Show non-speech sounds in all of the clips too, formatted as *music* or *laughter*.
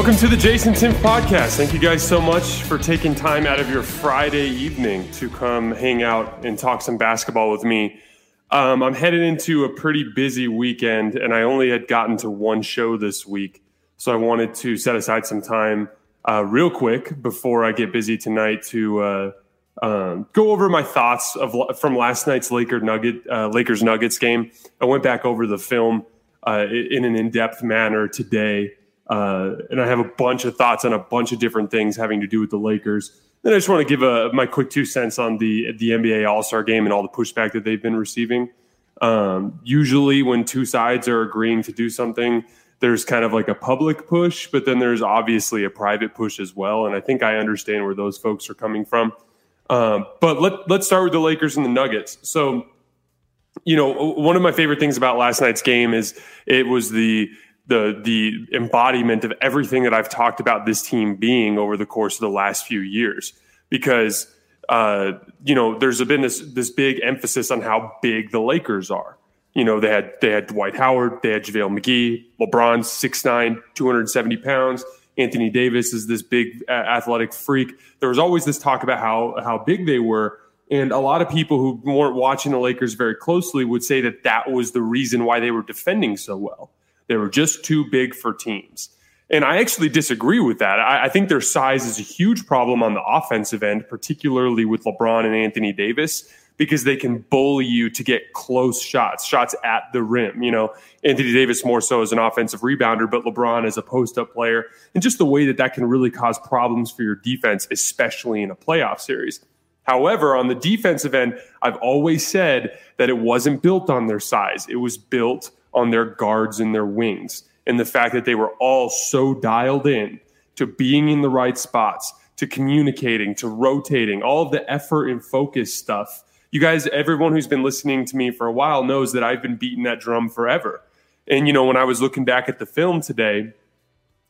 Welcome to the Jason Timpf podcast. Thank you guys so much for taking time out of your Friday evening to come hang out and talk some basketball with me. Um, I'm headed into a pretty busy weekend, and I only had gotten to one show this week. So I wanted to set aside some time uh, real quick before I get busy tonight to uh, um, go over my thoughts of from last night's Laker Nugget uh, Lakers Nuggets game. I went back over the film uh, in an in depth manner today. Uh, and I have a bunch of thoughts on a bunch of different things having to do with the Lakers. Then I just want to give a, my quick two cents on the the NBA All Star Game and all the pushback that they've been receiving. Um, usually, when two sides are agreeing to do something, there's kind of like a public push, but then there's obviously a private push as well. And I think I understand where those folks are coming from. Um, but let let's start with the Lakers and the Nuggets. So, you know, one of my favorite things about last night's game is it was the the the embodiment of everything that I've talked about this team being over the course of the last few years. Because uh, you know, there's been this this big emphasis on how big the Lakers are. You know, they had they had Dwight Howard, they had JaVale McGee, LeBron's 6'9", 270 pounds. Anthony Davis is this big athletic freak. There was always this talk about how how big they were. And a lot of people who weren't watching the Lakers very closely would say that that was the reason why they were defending so well they were just too big for teams. And I actually disagree with that. I, I, think their size is a huge problem on the offensive end, particularly with LeBron and Anthony Davis, because they can bully you to get close shots, shots at the rim. You know, Anthony Davis more so as an offensive rebounder, but LeBron as a post up player, and just the way that that can really cause problems for your defense, especially in a playoff series. However, on the defensive end, I've always said that it wasn't built on their size. It was built on their guards and their wings. And the fact that they were all so dialed in to being in the right spots, to communicating, to rotating, all of the effort and focus stuff. You guys, everyone who's been listening to me for a while knows that I've been beating that drum forever. And, you know, when I was looking back at the film today,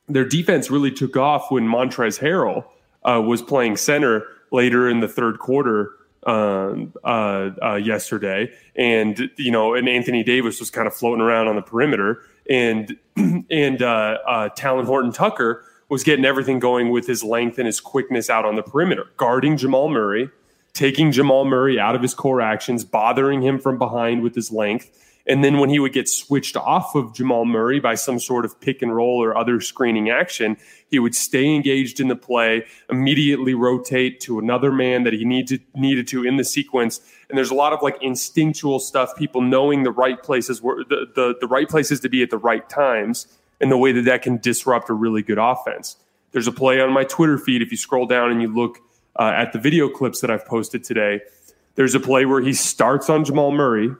their defense really took off when Montrezl Harrell uh, was playing center later in the third quarter uh, uh, yesterday, and you know, and Anthony Davis was kind of floating around on the perimeter, and *clears throat* and uh, uh, Talen Horton Tucker was getting everything going with his length and his quickness out on the perimeter, guarding Jamal Murray, taking Jamal Murray out of his core actions, bothering him from behind with his length, and then when he would get switched off of Jamal Murray by some sort of pick and roll or other screening action, he would stay engaged in the play, immediately rotate to another man that he needed needed to in the sequence. And there's a lot of like instinctual stuff, people knowing the right places where the, the, the right places to be at the right times and the way that that can disrupt a really good offense. There's a play on my Twitter feed. If you scroll down and you look uh, at the video clips that I've posted today, there's a play where he starts on Jamal Murray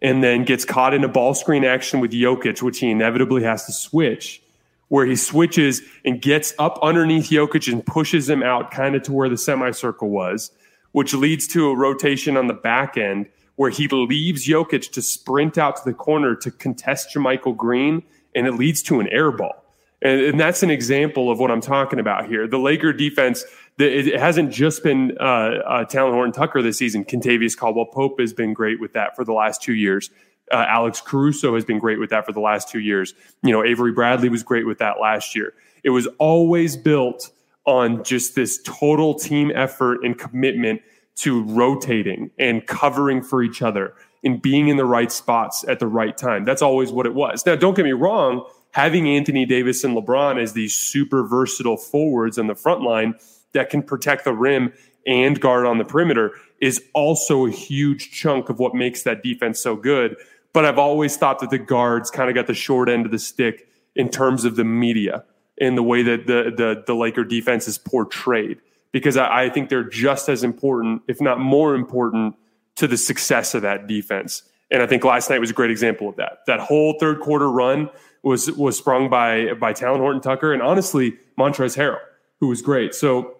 and then gets caught in a ball screen action with Jokic, which he inevitably has to switch, where he switches and gets up underneath Jokic and pushes him out kind of to where the semicircle was, which leads to a rotation on the back end where he leaves Jokic to sprint out to the corner to contest JaMychal Green, and it leads to an air ball. And, and that's an example of what I'm talking about here. The Laker defense it hasn't just been uh, uh, Talen Horton Tucker this season. Kentavious Caldwell Pope has been great with that for the last two years. Uh, Alex Caruso has been great with that for the last two years. You know, Avery Bradley was great with that last year. It was always built on just this total team effort and commitment to rotating and covering for each other and being in the right spots at the right time. That's always what it was. Now, don't get me wrong, having Anthony Davis and LeBron as these super versatile forwards on the front line that can protect the rim and guard on the perimeter is also a huge chunk of what makes that defense so good. But I've always thought that the guards kind of got the short end of the stick in terms of the media and the way that the the, the Laker defense is portrayed. Because I, I think they're just as important, if not more important, to the success of that defense. And I think last night was a great example of that. That whole third quarter run was was sprung by by Talen Horton Tucker and honestly Montrezl Harrell who was great. So,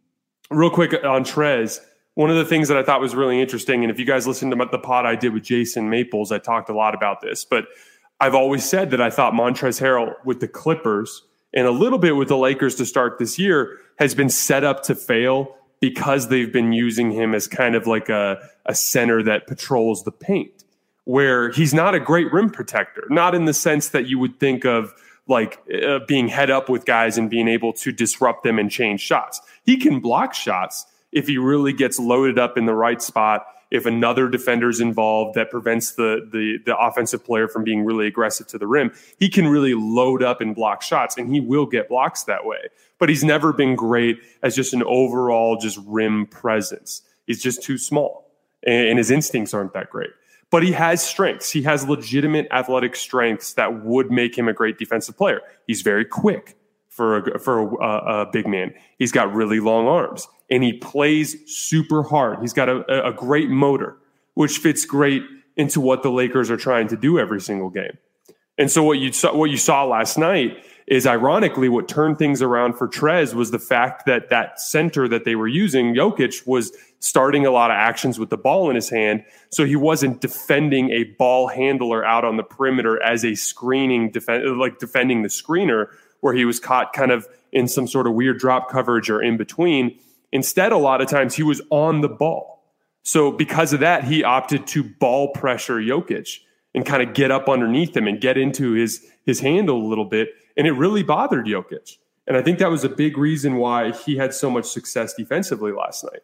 *clears throat* real quick on Trez, one of the things that I thought was really interesting, and if you guys listened to the pod I did with Jason Maples, I talked a lot about this, but I've always said that I thought Montrezl Harrell with the Clippers and a little bit with the Lakers to start this year has been set up to fail because they've been using him as kind of like a, a center that patrols the paint, where he's not a great rim protector, not in the sense that you would think of like uh, being head up with guys and being able to disrupt them and change shots. He can block shots if he really gets loaded up in the right spot. If another defender's involved that prevents the, the the offensive player from being really aggressive to the rim, he can really load up and block shots, and he will get blocks that way. But he's never been great as just an overall just rim presence. He's just too small, and, and his instincts aren't that great but he has strengths. He has legitimate athletic strengths that would make him a great defensive player. He's very quick for a, for a, a, big man. He's got really long arms and he plays super hard. He's got a, a great motor, which fits great into what the Lakers are trying to do every single game. And so what you saw, what you saw last night is ironically what turned things around for Trez was the fact that that center that they were using, Jokic, was starting a lot of actions with the ball in his hand. So he wasn't defending a ball handler out on the perimeter as a screening defend, like defending the screener, where he was caught kind of in some sort of weird drop coverage or in between. Instead, a lot of times he was on the ball. So because of that, he opted to ball pressure Jokic and kind of get up underneath him and get into his his handle a little bit and it really bothered Jokic. And I think that was a big reason why he had so much success defensively last night.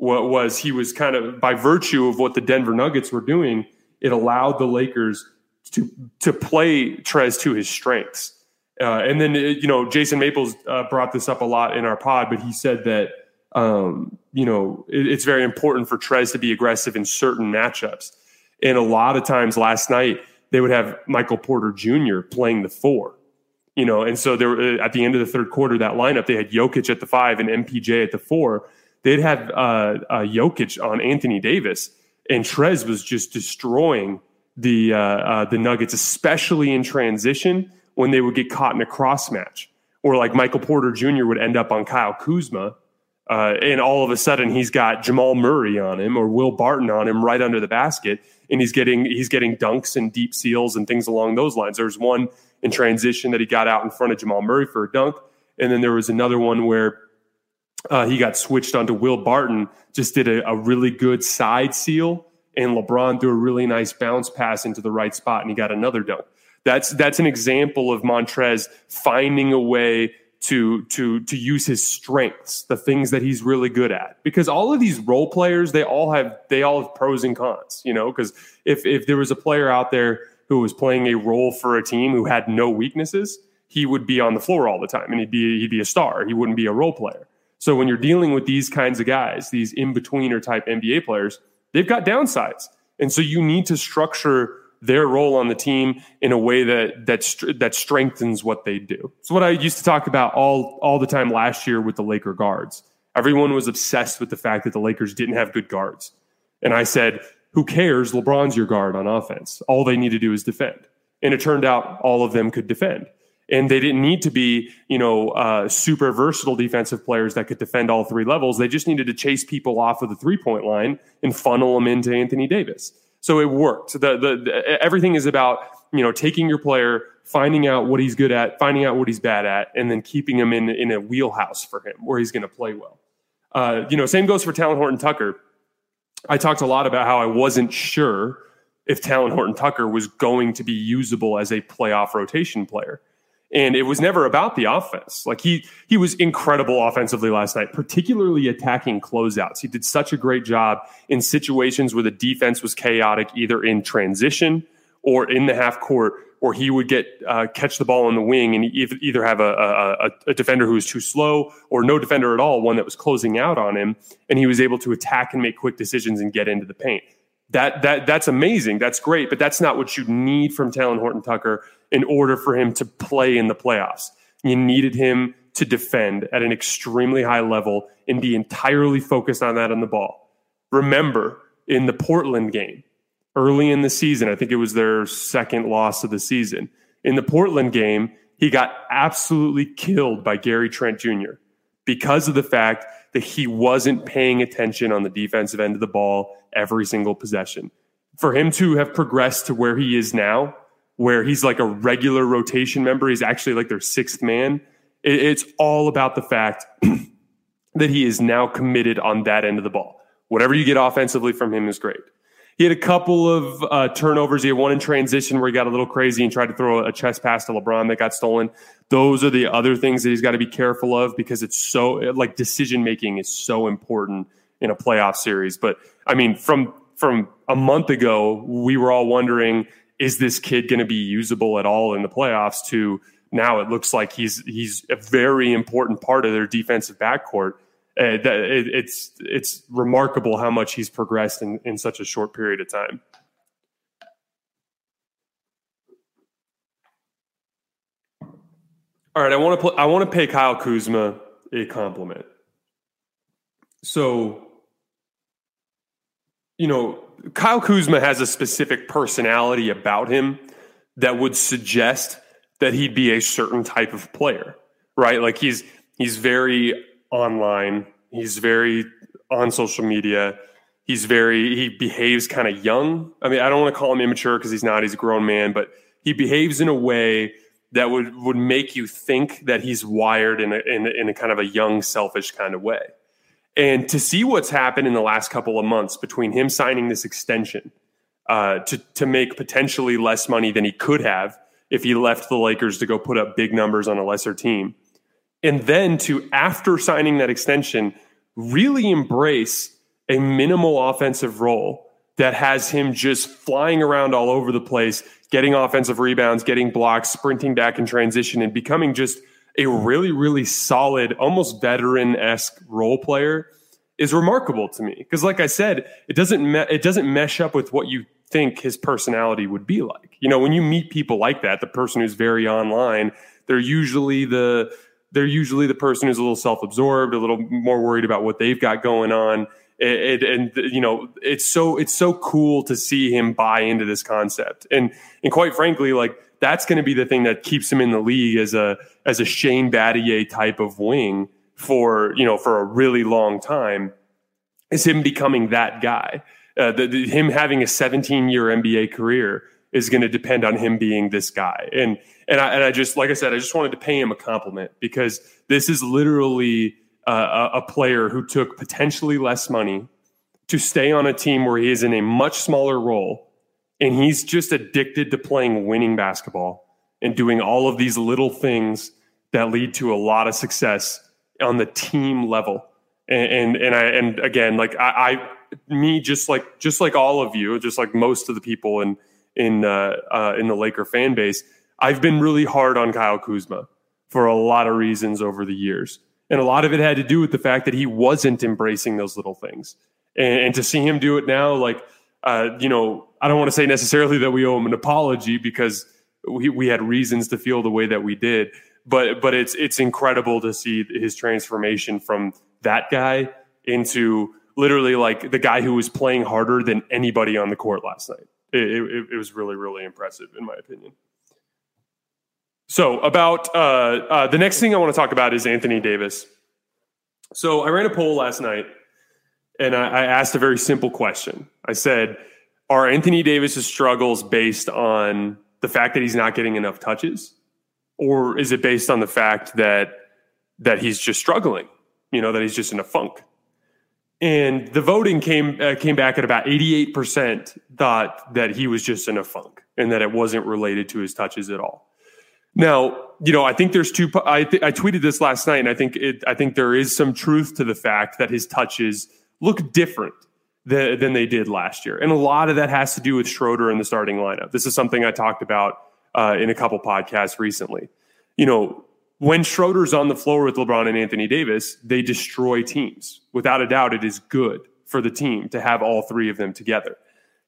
What was he was kind of by virtue of what the Denver Nuggets were doing, it allowed the Lakers to to play Trez to his strengths. Uh, and then you know Jason Maples uh, brought this up a lot in our pod, but he said that um, you know it, it's very important for Trez to be aggressive in certain matchups. And a lot of times last night they would have Michael Porter Jr. playing the four, you know, and so there uh, at the end of the third quarter, that lineup they had Jokic at the five and MPJ at the four. They'd have uh, uh, Jokic on Anthony Davis, and Trez was just destroying the uh, uh, the Nuggets, especially in transition when they would get caught in a cross match, or like Michael Porter Jr. would end up on Kyle Kuzma, uh, and all of a sudden he's got Jamal Murray on him or Will Barton on him right under the basket, and he's getting he's getting dunks and deep seals and things along those lines. There's one in transition that he got out in front of Jamal Murray for a dunk. And then there was another one where uh, he got switched onto Will Barton, just did a, a, really good side seal, and LeBron threw a really nice bounce pass into the right spot, and he got another dunk. That's that's an example of Montrez finding a way to to to use his strengths, the things that he's really good at. Because all of these role players, they all have they all have pros and cons, you know. Because if if there was a player out there who was playing a role for a team who had no weaknesses, he would be on the floor all the time and he'd be he'd be a star. He wouldn't be a role player. So when you're dealing with these kinds of guys, these in-betweener type NBA players, they've got downsides. And so you need to structure their role on the team in a way that that that strengthens what they do. So what I used to talk about all all the time last year with the Laker guards. Everyone was obsessed with the fact that the Lakers didn't have good guards. And I said, who cares? LeBron's your guard on offense. All they need to do is defend. And it turned out all of them could defend. And they didn't need to be, you know, uh, super versatile defensive players that could defend all three levels. They just needed to chase people off of the three point line and funnel them into Anthony Davis. So it worked. The, the, the, everything is about, you know, taking your player, finding out what he's good at, finding out what he's bad at, and then keeping him in, in a wheelhouse for him where he's going to play well. Uh, you know, same goes for Talen Horton Tucker I talked a lot about how I wasn't sure if Talen Horton Tucker was going to be usable as a playoff rotation player. And it was never about the offense. Like he he was incredible offensively last night, particularly attacking closeouts. He did such a great job in situations where the defense was chaotic, either in transition or in the half court or he would get uh, catch the ball on the wing and either have a, a, a, defender who was too slow or no defender at all, one that was closing out on him, and he was able to attack and make quick decisions and get into the paint. That that that's amazing. That's great, but that's not what you need from Talen Horton Tucker in order for him to play in the playoffs. You needed him to defend at an extremely high level and be entirely focused on that on the ball. Remember, in the Portland game, early in the season. I think it was their second loss of the season. In the Portland game, he got absolutely killed by Gary Trent Jr. because of the fact that he wasn't paying attention on the defensive end of the ball every single possession. For him to have progressed to where he is now, where he's like a regular rotation member, he's actually like their sixth man. It's all about the fact *clears throat* that he is now committed on that end of the ball. Whatever you get offensively from him is great he had a couple of uh, turnovers. He had one in transition where he got a little crazy and tried to throw a chest pass to LeBron that got stolen. Those are the other things that he's got to be careful of because it's so like decision making is so important in a playoff series. But I mean, from from a month ago, we were all wondering, is this kid going to be usable at all in the playoffs? To now, it looks like he's he's a very important part of their defensive backcourt uh, that it, it's it's remarkable how much he's progressed in, in such a short period of time. All right, I want to pl- I want to pay Kyle Kuzma a compliment. So, you know, Kyle Kuzma has a specific personality about him that would suggest that he'd be a certain type of player, right? Like he's he's very online. He's very on social media. He's very he behaves kind of young. I mean, I don't want to call him immature because he's not. He's a grown man, but he behaves in a way that would would make you think that he's wired in a, in, in a kind of a young, selfish kind of way. And to see what's happened in the last couple of months between him signing this extension uh, to to make potentially less money than he could have if he left the Lakers to go put up big numbers on a lesser team and then to after signing that extension really embrace a minimal offensive role that has him just flying around all over the place getting offensive rebounds getting blocks sprinting back in transition and becoming just a really really solid almost veteran-esque role player is remarkable to me. Because like i said it doesn't me- it doesn't mesh up with what you think his personality would be like. You know when you meet people like that the person who's very online they're usually the they're usually the person who's a little self-absorbed, a little more worried about what they've got going on. And you know, it's so it's so cool to see him buy into this concept. And and quite frankly, like that's going to be the thing that keeps him in the league as a as a Shane Battier type of wing for you know for a really long time. Is him becoming that guy? Uh, the, the, him having a 17 year NBA career is going to depend on him being this guy. And and I, and I just like I said, I just wanted to pay him a compliment because this is literally uh, a player who took potentially less money to stay on a team where he is in a much smaller role, and he's just addicted to playing winning basketball and doing all of these little things that lead to a lot of success on the team level. And and, and I and again, like I, I me just like just like all of you, just like most of the people in in uh, uh, in the Laker fan base. I've been really hard on Kyle Kuzma for a lot of reasons over the years, and a lot of it had to do with the fact that he wasn't embracing those little things. And, and to see him do it now, like uh, you know, I don't want to say necessarily that we owe him an apology because we we had reasons to feel the way that we did, but but it's it's incredible to see his transformation from that guy into literally like the guy who was playing harder than anybody on the court last night it, it, it was really, really impressive, in my opinion. So, about uh, uh, the next thing I want to talk about is Anthony Davis. So, I ran a poll last night and I, I asked a very simple question. I said, Are Anthony Davis's struggles based on the fact that he's not getting enough touches? Or is it based on the fact that that he's just struggling? You know, that he's just in a funk? and the voting came uh, came back at about 88% thought that he was just in a funk and that it wasn't related to his touches at all. Now, you know, I think there's two I th- I tweeted this last night and I think it I think there is some truth to the fact that his touches look different than, they did last year. And a lot of that has to do with Schroeder in the starting lineup. This is something I talked about uh, in a couple podcasts recently. You know, when Schroeder's on the floor with LeBron and Anthony Davis, they destroy teams. Without a doubt, it is good for the team to have all three of them together.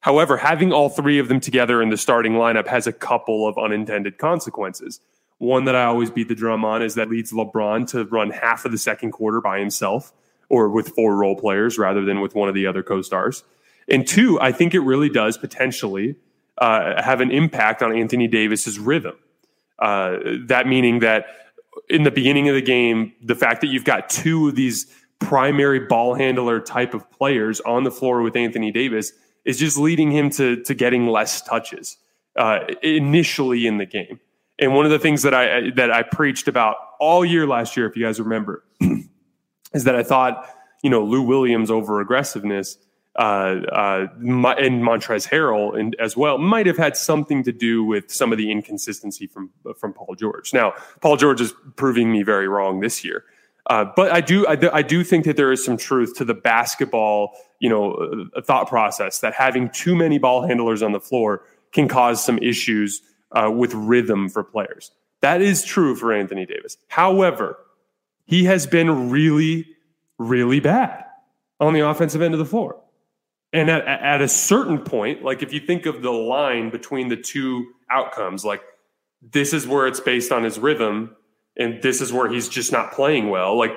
However, having all three of them together in the starting lineup has a couple of unintended consequences. One that I always beat the drum on is that leads LeBron to run half of the second quarter by himself or with four role players rather than with one of the other co stars. And two, I think it really does potentially uh, have an impact on Anthony Davis's rhythm. Uh, that meaning that in the beginning of the game, the fact that you've got two of these primary ball handler type of players on the floor with Anthony Davis is just leading him to to getting less touches uh, initially in the game. And one of the things that I that I preached about all year last year, if you guys remember, *clears throat* is that I thought you know Lou Williams over aggressiveness uh, uh, and Montrezl Harrell and as well might have had something to do with some of the inconsistency from from Paul George. Now, Paul George is proving me very wrong this year, uh, but I do I, I, do think that there is some truth to the basketball you know uh, thought process that having too many ball handlers on the floor can cause some issues uh, with rhythm for players. That is true for Anthony Davis. However, he has been really, really bad on the offensive end of the floor. And at, at a certain point, like if you think of the line between the two outcomes, like this is where it's based on his rhythm, and this is where he's just not playing well. Like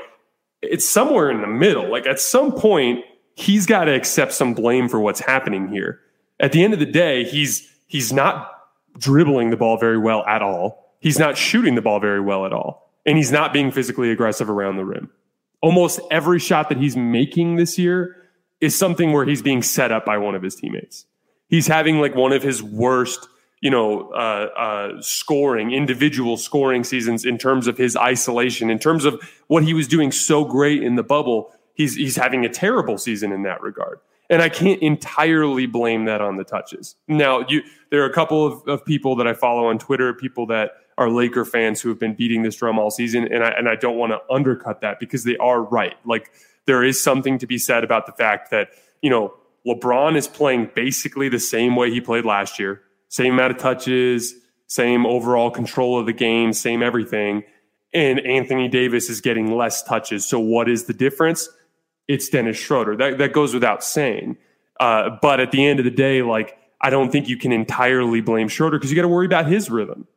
it's somewhere in the middle. Like at some point, he's got to accept some blame for what's happening here. At the end of the day, he's he's not dribbling the ball very well at all. He's not shooting the ball very well at all. And he's not being physically aggressive around the rim. Almost every shot that he's making this year is something where he's being set up by one of his teammates. He's having like one of his worst, you know, uh, uh, scoring, individual scoring seasons in terms of his isolation, in terms of what he was doing so great in the bubble. He's he's having a terrible season in that regard. And I can't entirely blame that on the touches. Now, you, there are a couple of, of people that I follow on Twitter, people that are Laker fans who have been beating this drum all season, and I and I don't want to undercut that because they are right. Like there is something to be said about the fact that, you know, LeBron is playing basically the same way he played last year, same amount of touches, same overall control of the game, same everything. And Anthony Davis is getting less touches. So what is the difference? It's Dennis Schroeder. That, that goes without saying. Uh, but at the end of the day, like, I don't think you can entirely blame Schroeder because you got to worry about his rhythm.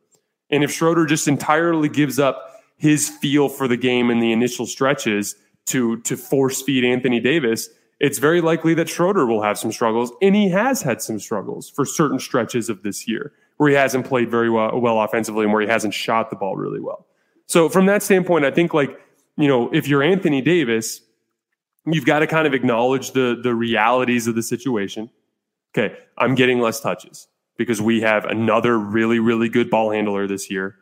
And if Schroeder just entirely gives up his feel for the game in the initial stretches, to to force feed Anthony Davis, it's very likely that Schroeder will have some struggles, and he has had some struggles for certain stretches of this year where he hasn't played very well, well offensively and where he hasn't shot the ball really well. So from that standpoint, I think like you know if you're Anthony Davis, you've got to kind of acknowledge the the realities of the situation. Okay, I'm getting less touches because we have another really really good ball handler this year.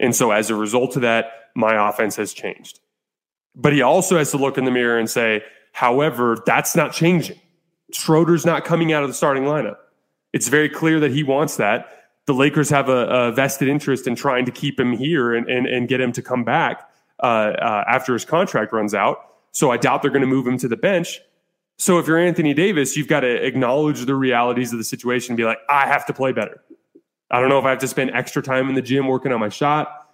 And so as a result of that, my offense has changed. But he also has to look in the mirror and say, however, that's not changing. Schroeder's not coming out of the starting lineup. It's very clear that he wants that. The Lakers have a, a vested interest in trying to keep him here and, and, and get him to come back uh, uh, after his contract runs out. So I doubt they're going to move him to the bench. So if you're Anthony Davis, you've got to acknowledge the realities of the situation and be like, I have to play better. I don't know if I have to spend extra time in the gym working on my shot.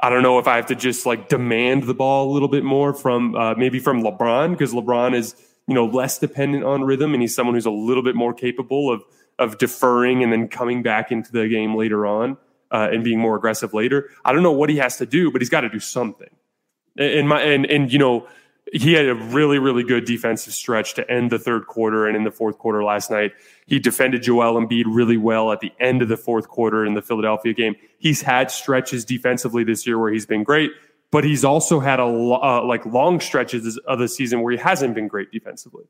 I don't know if I have to just like demand the ball a little bit more from uh, maybe from LeBron because LeBron is you know less dependent on rhythm and he's someone who's a little bit more capable of of deferring and then coming back into the game later on uh, and being more aggressive later. I don't know what he has to do, but he's got to do something. And my and and you know he had a really, really good defensive stretch to end the third quarter and in the fourth quarter last night. He defended Joel Embiid really well at the end of the fourth quarter in the Philadelphia game. He's had stretches defensively this year where he's been great, but he's also had a uh, like long stretches of the season where he hasn't been great defensively.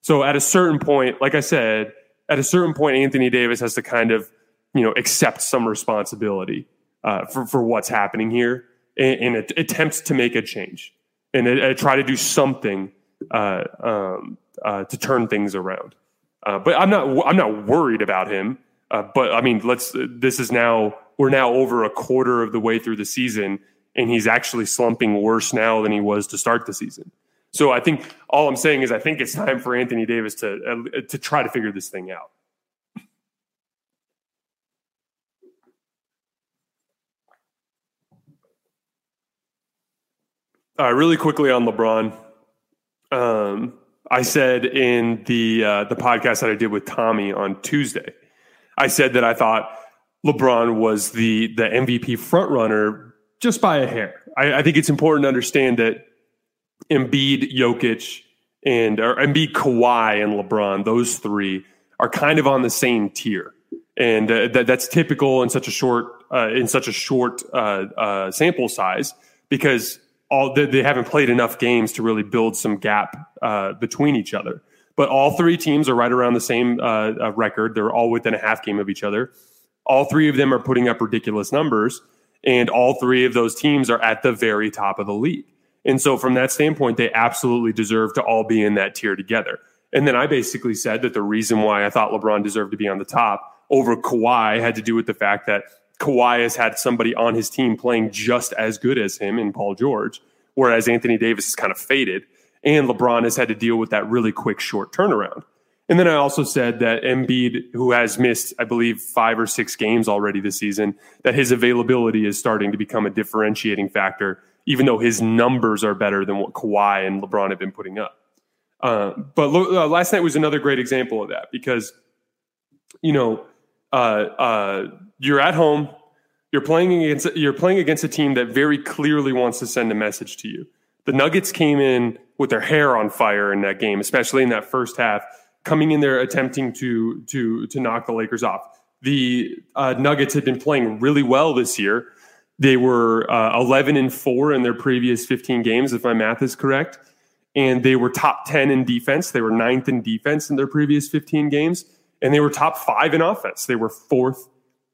So at a certain point, like I said, at a certain point, Anthony Davis has to kind of you know accept some responsibility uh, for for what's happening here and, and attempts to make a change and I, I try to do something uh, um, uh, to turn things around. Uh, but I'm not I'm not worried about him. Uh, but I mean, let's. This is now we're now over a quarter of the way through the season, and he's actually slumping worse now than he was to start the season. So I think all I'm saying is I think it's time for Anthony Davis to uh, to try to figure this thing out. Uh, really quickly on LeBron, um, I said in the uh, the podcast that I did with Tommy on Tuesday, I said that I thought LeBron was the the MVP frontrunner just by a hair. I, I, think it's important to understand that Embiid, Jokic, and or Embiid, Kawhi, and LeBron, those three are kind of on the same tier, and uh, that, that's typical in such a short uh, in such a short uh, uh, sample size because all they, they haven't played enough games to really build some gap uh, between each other. But all three teams are right around the same uh, uh, record. They're all within a half game of each other. All three of them are putting up ridiculous numbers, and all three of those teams are at the very top of the league. And so, from that standpoint, they absolutely deserve to all be in that tier together. And then I basically said that the reason why I thought LeBron deserved to be on the top over Kawhi had to do with the fact that Kawhi has had somebody on his team playing just as good as him in Paul George, whereas Anthony Davis is kind of faded. And LeBron has had to deal with that really quick short turnaround. And then I also said that Embiid, who has missed, I believe, five or six games already this season, that his availability is starting to become a differentiating factor, even though his numbers are better than what Kawhi and LeBron have been putting up. Uh, but uh, last night was another great example of that because, you know, uh, uh, you're at home, you're playing against you're playing against a team that very clearly wants to send a message to you. The Nuggets came in with their hair on fire in that game, especially in that first half coming in there attempting to to to knock the Lakers off. The uh, Nuggets had been playing really well this year. They were uh, 11 and four in their previous 15 games, if my math is correct, and they were top 10 in defense. They were ninth in defense in their previous 15 games, and they were top five in offense. They were fourth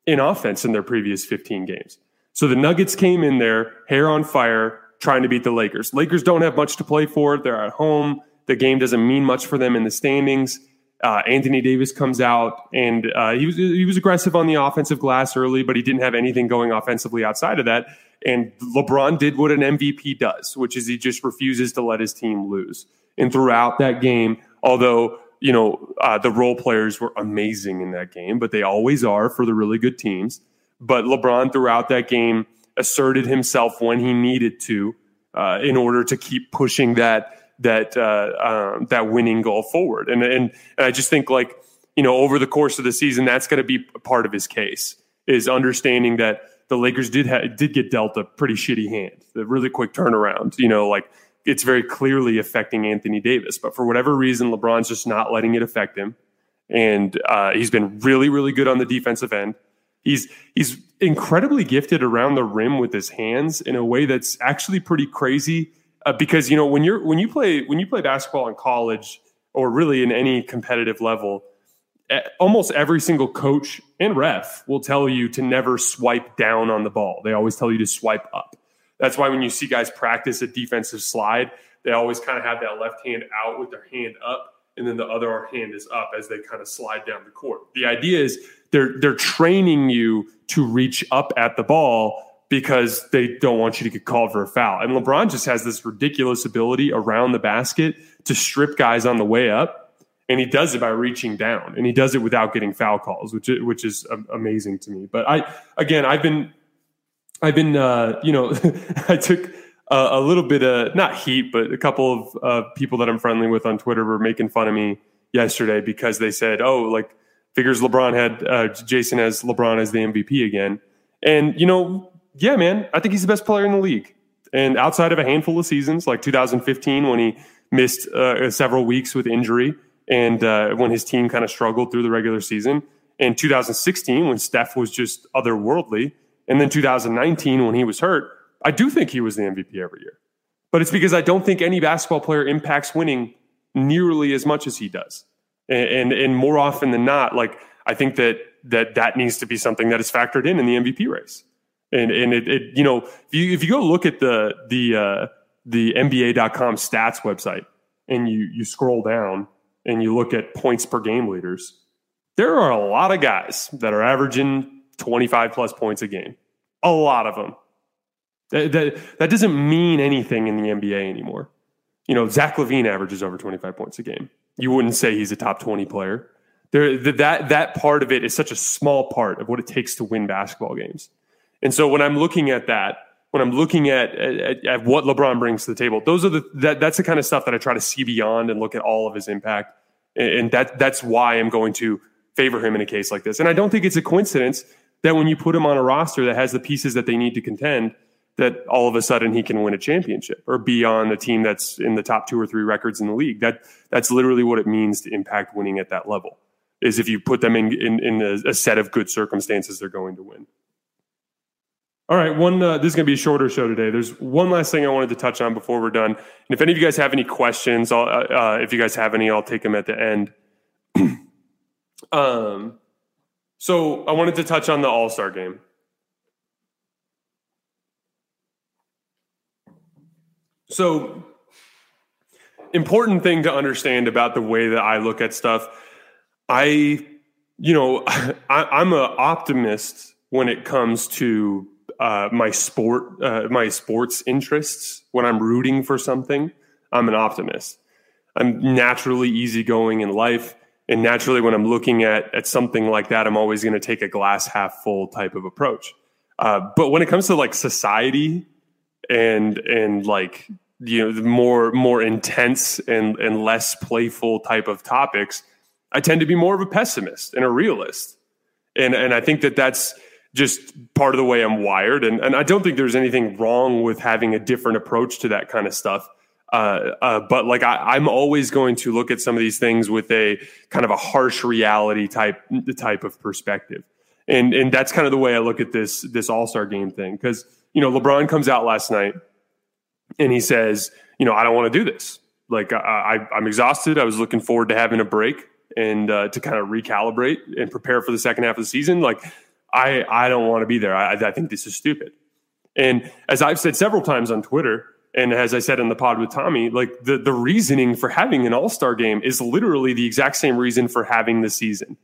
in offense in their previous 15 games. So the Nuggets came in there, hair on fire, trying to beat the Lakers. Lakers don't have much to play for. They're at home. The game doesn't mean much for them in the standings. Uh, Anthony Davis comes out and uh, he was he was aggressive on the offensive glass early, but he didn't have anything going offensively outside of that. And LeBron did what an MVP does, which is he just refuses to let his team lose. And throughout that game, although you know uh, the role players were amazing in that game, but they always are for the really good teams. But LeBron throughout that game asserted himself when he needed to uh, in order to keep pushing that that uh, um, that winning goal forward. And, and and I just think like you know over the course of the season, that's going to be part of his case is understanding that the Lakers did ha- did get dealt a pretty shitty hand, the really quick turnaround. You know, like it's very clearly affecting Anthony Davis, but for whatever reason, LeBron's just not letting it affect him, and uh, he's been really really good on the defensive end. He's he's incredibly gifted around the rim with his hands in a way that's actually pretty crazy uh, because you know when you're when you play when you play basketball in college or really in any competitive level, almost every single coach and ref will tell you to never swipe down on the ball. They always tell you to swipe up. That's why when you see guys practice a defensive slide, they always kind of have that left hand out with their hand up and then the other hand is up as they kind of slide down the court. The idea is they're they're training you to reach up at the ball because they don't want you to get called for a foul. And LeBron just has this ridiculous ability around the basket to strip guys on the way up. And he does it by reaching down and he does it without getting foul calls, which which is um, amazing to me. But I, again, I've been, I've been, uh, you know, *laughs* I took a, a, little bit of not heat, but a couple of uh, people that I'm friendly with on Twitter were making fun of me yesterday because they said, "Oh, like figures LeBron had uh, Jason as LeBron as the MVP again." And you know, yeah, man, I think he's the best player in the league. And outside of a handful of seasons, like 2015, when he missed uh, several weeks with injury, and uh, when his team kind of struggled through the regular season, and 2016 when Steph was just otherworldly, and then 2019 when he was hurt, I do think he was the MVP every year. But it's because I don't think any basketball player impacts winning nearly as much as he does. And, and, and more often than not, like I think that that that needs to be something that is factored in in the MVP race and and it, it you know if you if you go look at the the uh, the NBA.com stats website and you you scroll down and you look at points per game leaders, there are a lot of guys that are averaging 25 plus points a game. A lot of them. That, that, that doesn't mean anything in the NBA anymore. You know, Zach LaVine averages over 25 points a game. You wouldn't say he's a top 20 player. There, that, that part of it is such a small part of what it takes to win basketball games. And so when I'm looking at that, when I'm looking at, at, at, what LeBron brings to the table, those are the that, that's the kind of stuff that I try to see beyond and look at all of his impact, and that that's why I'm going to favor him in a case like this. And I don't think it's a coincidence that when you put him on a roster that has the pieces that they need to contend, that all of a sudden he can win a championship or be on a team that's in the top two or three records in the league. That that's literally what it means to impact winning at that level. Is if you put them in in, in a, a set of good circumstances, they're going to win. All right, one. Uh, this is going to be a shorter show today. There's one last thing I wanted to touch on before we're done. And if any of you guys have any questions, I'll, uh, uh if you guys have any, I'll take them at the end. *clears throat* um, so I wanted to touch on the All Star game. So important thing to understand about the way that I look at stuff. I, you know, *laughs* I, am an optimist when it comes to uh, my sport, uh, my sports interests. When I'm rooting for something, I'm an optimist. I'm naturally easygoing in life. And naturally, when I'm looking at, at something like that, I'm always going to take a glass half full type of approach. Uh, but when it comes to like society and and like you know the more more intense and and less playful type of topics, I tend to be more of a pessimist and a realist. And and I think that that's just part of the way I'm wired. And and I don't think there's anything wrong with having a different approach to that kind of stuff. Uh, uh, but like I, am always going to look at some of these things with a kind of a harsh reality type type of perspective, and and that's kind of the way I look at this this All Star game thing. Because you know LeBron comes out last night and he says you know I don't want to do this. Like I, I am exhausted. I was looking forward to having a break and uh, to kind of recalibrate and prepare for the second half of the season. Like I I don't want to be there. I, I think this is stupid. And as I've said several times on Twitter and as I said in the pod with Tommy, like the, the reasoning for having an all star game is literally the exact same reason for having the season.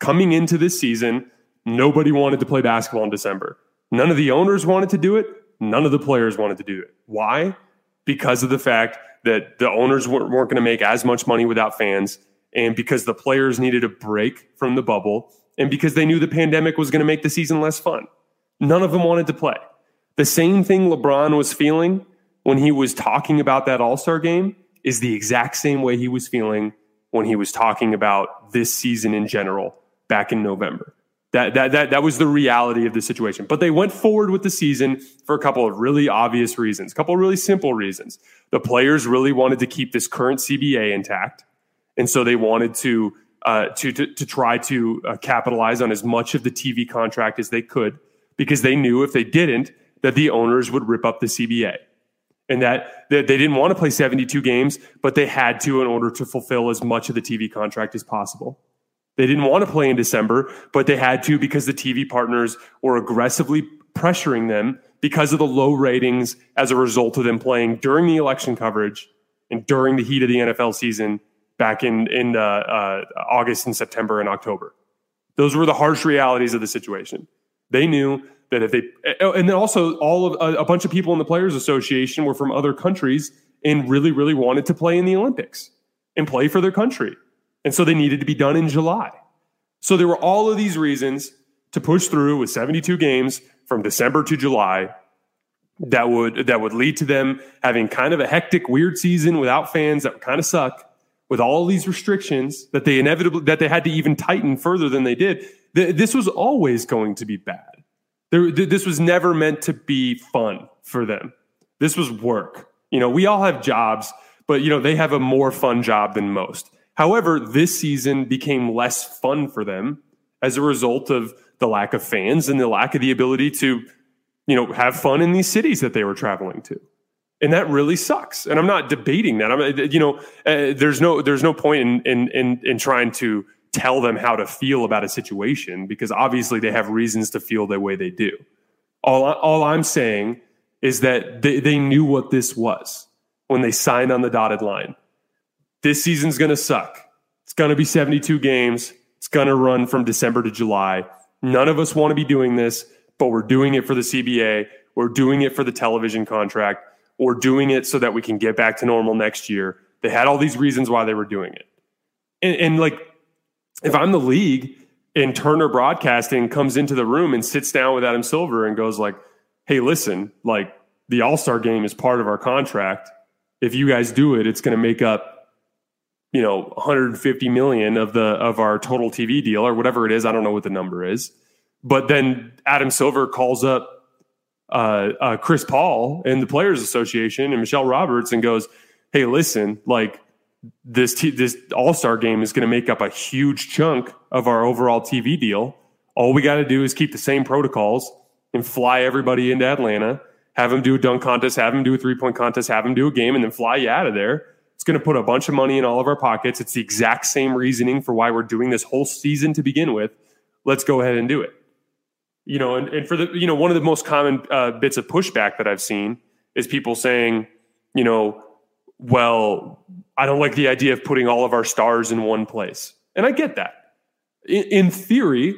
Coming into this season, nobody wanted to play basketball in December. None of the owners wanted to do it. None of the players wanted to do it. Why? Because of the fact that the owners weren't, weren't going to make as much money without fans, and because the players needed a break from the bubble, and because they knew the pandemic was going to make the season less fun. None of them wanted to play. The same thing LeBron was feeling when he was talking about that All Star game is the exact same way he was feeling when he was talking about this season in general back in November. That, that, that, that was the reality of the situation. But they went forward with the season for a couple of really obvious reasons, a couple of really simple reasons. The players really wanted to keep this current CBA intact. And so they wanted to, uh, to, to, to, try to uh, capitalize on as much of the TV contract as they could because they knew if they didn't, that the owners would rip up the CBA and that, they didn't want to play 72 games, but they had to in order to fulfill as much of the TV contract as possible. They didn't want to play in December, but they had to because the TV partners were aggressively pressuring them because of the low ratings as a result of them playing during the election coverage and during the heat of the NFL season back in in uh, uh, August and September and October. Those were the harsh realities of the situation. They knew that if they and then also all of a, a bunch of people in the players association were from other countries and really really wanted to play in the olympics and play for their country. And so they needed to be done in july. So there were all of these reasons to push through with 72 games from december to july that would that would lead to them having kind of a hectic weird season without fans that would kind of suck with all these restrictions that they inevitably that they had to even tighten further than they did. This was always going to be bad there, this was never meant to be fun for them. This was work. You know, we all have jobs, but you know, they have a more fun job than most. However, this season became less fun for them as a result of the lack of fans and the lack of the ability to, you know, have fun in these cities that they were traveling to. And that really sucks. And I'm not debating that. I'm, you know, uh, there's no, there's no point in, in, in, in trying to tell them how to feel about a situation because obviously they have reasons to feel the way they do. All, all I'm saying is that they, they knew what this was when they signed on the dotted line. This season's going to suck. It's going to be 72 games. It's going to run from December to July. None of us want to be doing this, but we're doing it for the CBA. We're doing it for the television contract. We're doing it so that we can get back to normal next year. They had all these reasons why they were doing it. And, and like if I'm the league and Turner Broadcasting comes into the room and sits down with Adam Silver and goes like, "Hey, listen, like the All Star game is part of our contract. If you guys do it, it's going to make up, you know, 150 million of the of our total TV deal or whatever it is. I don't know what the number is, but then Adam Silver calls up uh, uh, Chris Paul and the Players Association and Michelle Roberts and goes, "Hey, listen, like." This t- this All Star game is going to make up a huge chunk of our overall TV deal. All we got to do is keep the same protocols and fly everybody into Atlanta, have them do a dunk contest, have them do a three point contest, have them do a game, and then fly you out of there. It's going to put a bunch of money in all of our pockets. It's the exact same reasoning for why we're doing this whole season to begin with. Let's go ahead and do it. You know, and, and for the, you know, one of the most common uh, bits of pushback that I've seen is people saying, you know, well, I don't like the idea of putting all of our stars in one place. And I get that. In, in theory,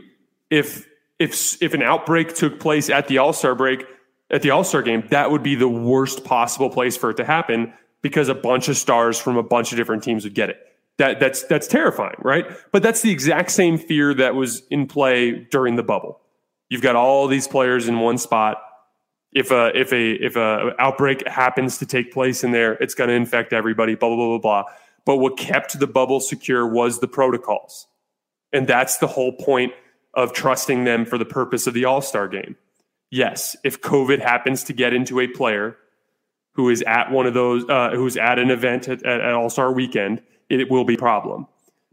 if if if an outbreak took place at the All-Star break, at the All-Star game, that would be the worst possible place for it to happen because a bunch of stars from a bunch of different teams would get it. That that's that's terrifying, right? But that's the exact same fear that was in play during the bubble. You've got all these players in one spot. If a if a if a outbreak happens to take place in there, it's going to infect everybody. Blah blah blah blah blah. But what kept the bubble secure was the protocols, and that's the whole point of trusting them for the purpose of the All Star game. Yes, if COVID happens to get into a player who is at one of those, uh, who's at an event at, at All Star weekend, it will be a problem.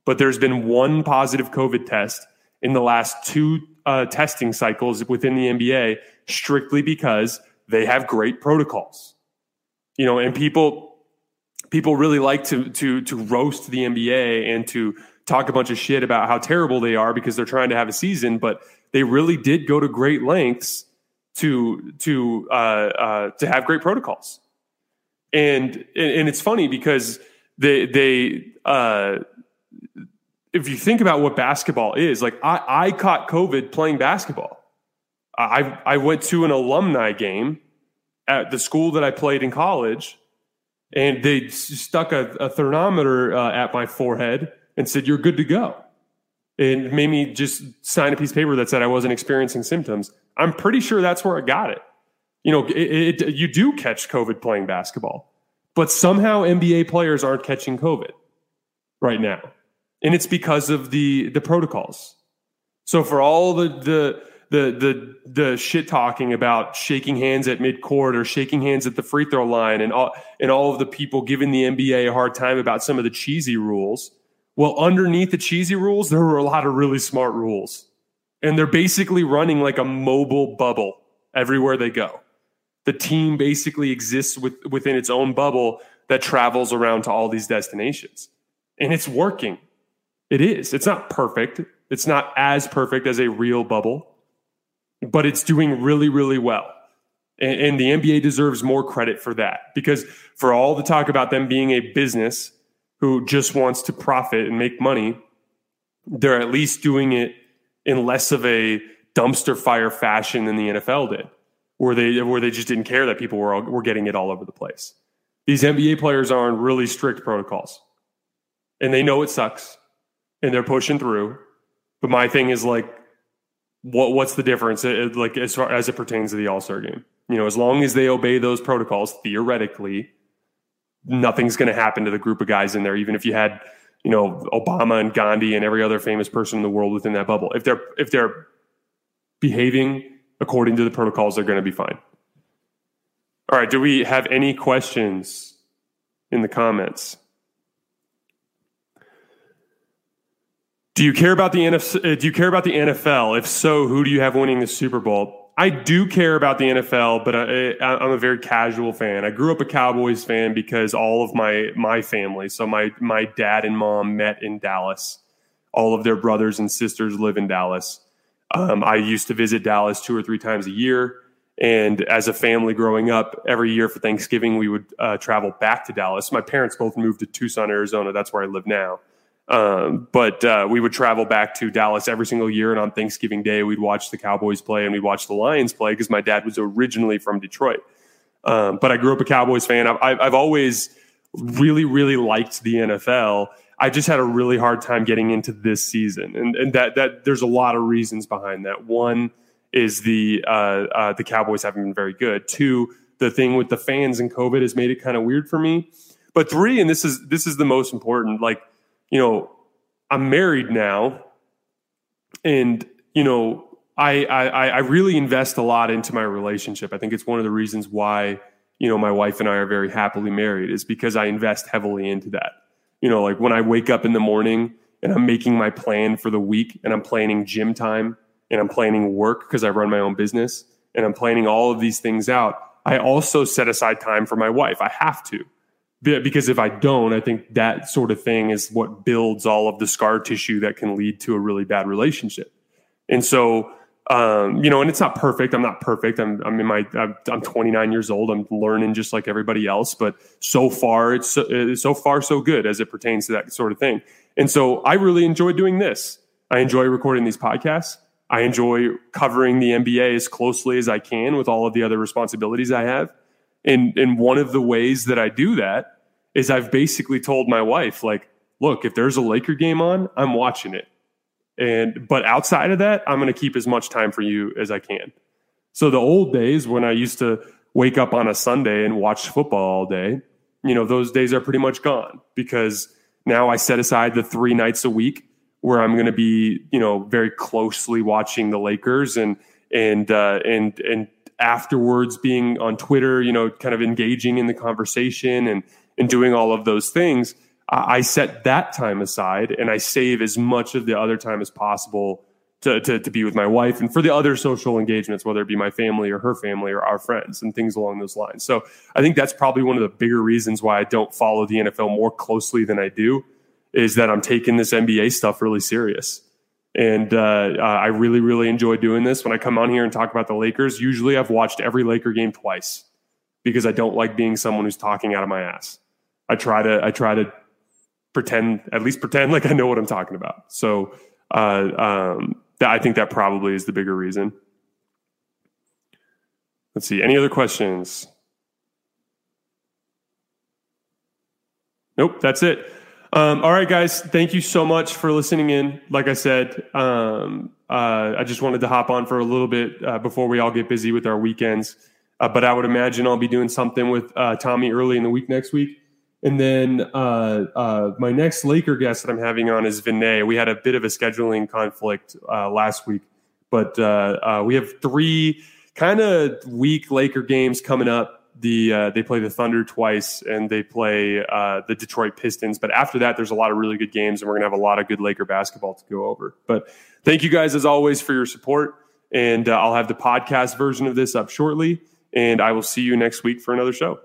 But there's been one positive COVID test in the last two uh, testing cycles within the NBA strictly because they have great protocols. You know, and people people really like to to to roast the NBA and to talk a bunch of shit about how terrible they are because they're trying to have a season, but they really did go to great lengths to to uh, uh, to have great protocols. And and it's funny because they they uh, if you think about what basketball is, like I, I caught COVID playing basketball. I I went to an alumni game at the school that I played in college, and they stuck a, a thermometer uh, at my forehead and said, "You're good to go," and made me just sign a piece of paper that said I wasn't experiencing symptoms. I'm pretty sure that's where I got it. You know, it, it, you do catch COVID playing basketball, but somehow NBA players aren't catching COVID right now, and it's because of the the protocols. So for all the the the the the shit talking about shaking hands at midcourt or shaking hands at the free throw line, and all and all of the people giving the NBA a hard time about some of the cheesy rules. Well, underneath the cheesy rules, there were a lot of really smart rules and they're basically running like a mobile bubble everywhere they go. The team basically exists with, within its own bubble that travels around to all these destinations. And it's working. It is. It's not perfect. It's not as perfect as a real bubble, but it's doing really, really well. And, and the NBA deserves more credit for that because for all the talk about them being a business who just wants to profit and make money, they're at least doing it in less of a dumpster fire fashion than the NFL did, where they where they just didn't care that people were were getting it all over the place. These NBA players are on really strict protocols, and they know it sucks, and they're pushing through. But my thing is like, what what's the difference? It, like as far as it pertains to the All Star game, you know, as long as they obey those protocols, theoretically, nothing's going to happen to the group of guys in there, even if you had you know Obama and Gandhi and every other famous person in the world within that bubble. If they're if they're behaving according to the protocols, they're going to be fine. All right. Do we have any questions in the comments? Do you care about the NFL? Uh, do you care about the NFL? If so, who do you have winning the Super Bowl? I do care about the NFL, but I, am a very casual fan. I grew up a Cowboys fan because all of my my family, so my my dad and mom met in Dallas. All of their brothers and sisters live in Dallas. Um, I used to visit Dallas two or three times a year, and as a family growing up, every year for Thanksgiving we would uh, travel back to Dallas. My parents both moved to Tucson, Arizona. That's where I live now. Um, but uh, we would travel back to Dallas every single year, and on Thanksgiving Day, we'd watch the Cowboys play and we'd watch the Lions play because my dad was originally from Detroit. Um, but I grew up a Cowboys fan. I've, I've always really, really liked the NFL. I just had a really hard time getting into this season, and and that that there's a lot of reasons behind that. One is the uh, uh, the Cowboys haven't been very good. Two, the thing with the fans and COVID has made it kind of weird for me. But three, and this is this is the most important, like you know, I'm married now, and you know, I, I I really invest a lot into my relationship. I think it's one of the reasons why you know my wife and I are very happily married is because I invest heavily into that. You know, like when I wake up in the morning and I'm making my plan for the week and I'm planning gym time and I'm planning work because I run my own business and I'm planning all of these things out. I also set aside time for my wife. I have to because if I don't, I think that sort of thing is what builds all of the scar tissue that can lead to a really bad relationship. And so um, you know, and it's not perfect. I'm not perfect. I'm, I'm in my, I'm, I'm 29 years old. I'm learning just like everybody else, but so far it's so, so far so good as it pertains to that sort of thing. And so I really enjoy doing this. I enjoy recording these podcasts. I enjoy covering the NBA as closely as I can with all of the other responsibilities I have. And, and one of the ways that I do that is I've basically told my wife, like, look, if there's a Laker game on, I'm watching it. And but outside of that, I'm going to keep as much time for you as I can. So the old days when I used to wake up on a Sunday and watch football all day, you know, those days are pretty much gone because now I set aside the 3 nights a week where I'm going to be, you know, very closely watching the Lakers and and uh, and and afterwards being on Twitter, you know, kind of engaging in the conversation and and doing all of those things. I set that time aside and I save as much of the other time as possible to, to, to, be with my wife and for the other social engagements, whether it be my family or her family or our friends and things along those lines. So I think that's probably one of the bigger reasons why I don't follow the NFL more closely than I do is that I'm taking this NBA stuff really serious. And uh, I really, really enjoy doing this. When I come on here and talk about the Lakers, usually I've watched every Laker game twice because I don't like being someone who's talking out of my ass. I try to, I try to pretend, at least pretend like I know what I'm talking about. So uh, um, that, I think that probably is the bigger reason. Let's see. Any other questions? Nope, that's it. Um, all right, guys. Thank you so much for listening in. Like I said, um, uh, I just wanted to hop on for a little bit uh, before we all get busy with our weekends. Uh, but I would imagine I'll be doing something with uh, Tommy early in the week next week. And then uh, uh, my next Laker guest that I'm having on is Vinay. We had a bit of a scheduling conflict uh, last week, but uh, uh, we have three kind of weak Laker games coming up. The uh, they play the Thunder twice, and they play the Detroit Pistons. But after that, there's a lot of really good games, and we're gonna have a lot of good Laker basketball to go over. But thank you guys as always for your support, and I'll have the podcast version of this up shortly. And I will see you next week for another show.